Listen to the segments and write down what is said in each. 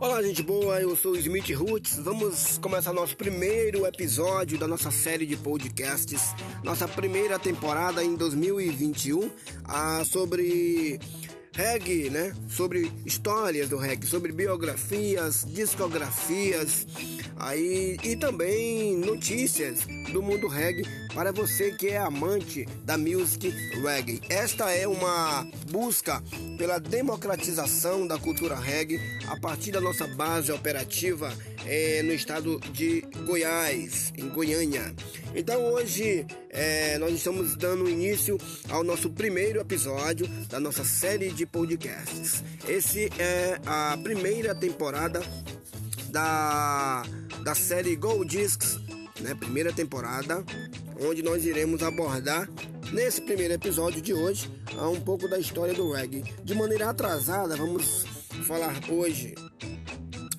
Olá, gente boa, eu sou o Smith Roots. Vamos começar nosso primeiro episódio da nossa série de podcasts, nossa primeira temporada em 2021, ah, sobre reggae, né? Sobre histórias do reggae, sobre biografias, discografias, aí e também notícias do mundo reggae para você que é amante da music reggae. Esta é uma busca pela democratização da cultura reggae a partir da nossa base operativa é, no estado de Goiás, em Goiânia. Então hoje é, nós estamos dando início ao nosso primeiro episódio da nossa série de podcasts. Esse é a primeira temporada da, da série Go Discs, né? Primeira temporada, onde nós iremos abordar nesse primeiro episódio de hoje um pouco da história do reggae. De maneira atrasada, vamos falar hoje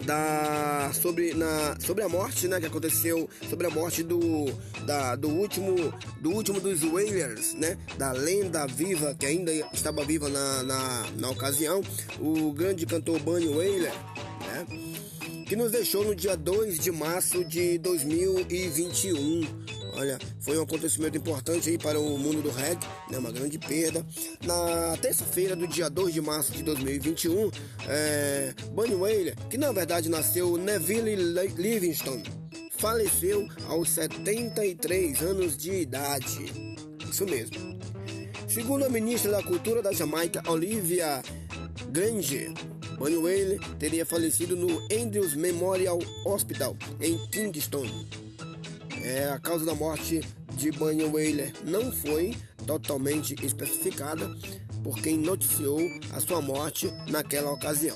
da sobre na sobre a morte, né, que aconteceu sobre a morte do da, do último do último dos Wailers, né, da lenda viva que ainda estava viva na, na, na ocasião, o grande cantor Bunny Wailer, né, que nos deixou no dia 2 de março de 2021. Olha, foi um acontecimento importante aí para o mundo do reggae, né, uma grande perda. Na terça-feira do dia 2 de março de 2021, é, Bunny Wailer, que na verdade nasceu Neville Livingston, faleceu aos 73 anos de idade. Isso mesmo. Segundo a ministra da Cultura da Jamaica, Olivia Grange, Bunny Wailer teria falecido no Andrews Memorial Hospital, em Kingston. É, a causa da morte de Bunny Wailer não foi totalmente especificada por quem noticiou a sua morte naquela ocasião.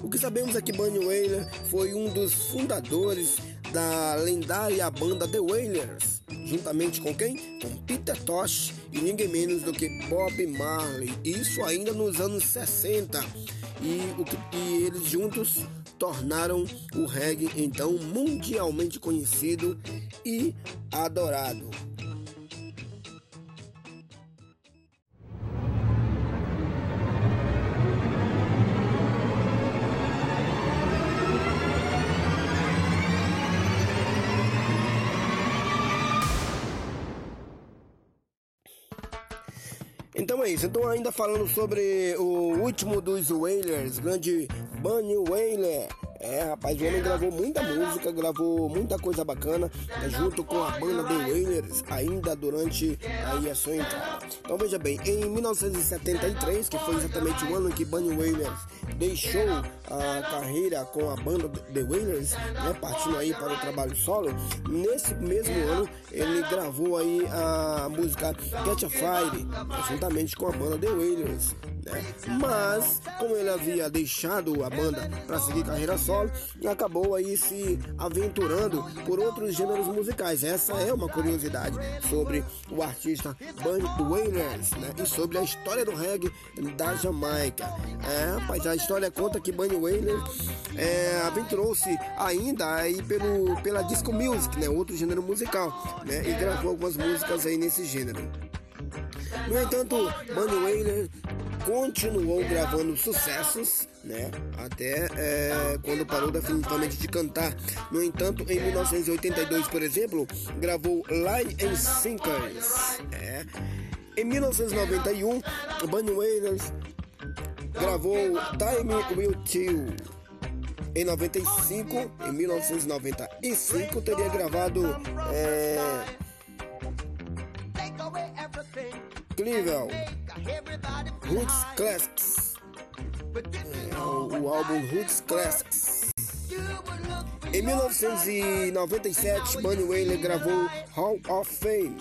O que sabemos é que Bunny Wailer foi um dos fundadores da lendária banda The Wailers, juntamente com quem? Com Peter Tosh e ninguém menos do que Bob Marley. Isso ainda nos anos 60. E, o que, e eles juntos tornaram o reggae então mundialmente conhecido e adorado. Então é isso. Então ainda falando sobre o último dos Wailers, grande Bunny Wailer. É, rapaz, o homem gravou muita música, gravou muita coisa bacana, né, junto com a banda The Wailers, ainda durante aí a sua entrada. Então veja bem, em 1973, que foi exatamente o ano em que Bunny Wailers deixou a carreira com a banda The Wailers, né, partindo aí para o trabalho solo, nesse mesmo ano ele gravou aí a música Catch a Fire, juntamente com a banda The Wailers. Né? Mas, como ele havia deixado a banda para seguir carreira solo, acabou aí se aventurando por outros gêneros musicais. Essa é uma curiosidade sobre o artista Bunny Wailers né? e sobre a história do reggae da Jamaica. É, rapaz, história conta que Bunny Wailer é, aventurou-se ainda aí pelo, pela disco music, né? outro gênero musical, né? e gravou algumas músicas aí nesse gênero. No entanto, Bunny Wailer continuou gravando sucessos, né? Até é, quando parou definitivamente de cantar. No entanto, em 1982, por exemplo, gravou Line and Sinkers. É. Em 1991, Bunny Wailers gravou Time Will Chill. Em 95, em 1995, teria gravado é, Clevel Roots Classics. É, o, o álbum Roots Classics. Em 1997, Bunny Wailer gravou Hall of Fame.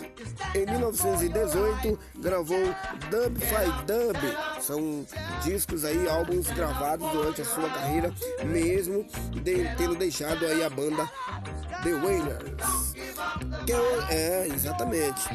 Em 1918, gravou Dub Fight Dub. São discos aí, álbuns gravados durante a sua carreira, mesmo de, tendo deixado aí a banda The Wailers. Que é exatamente.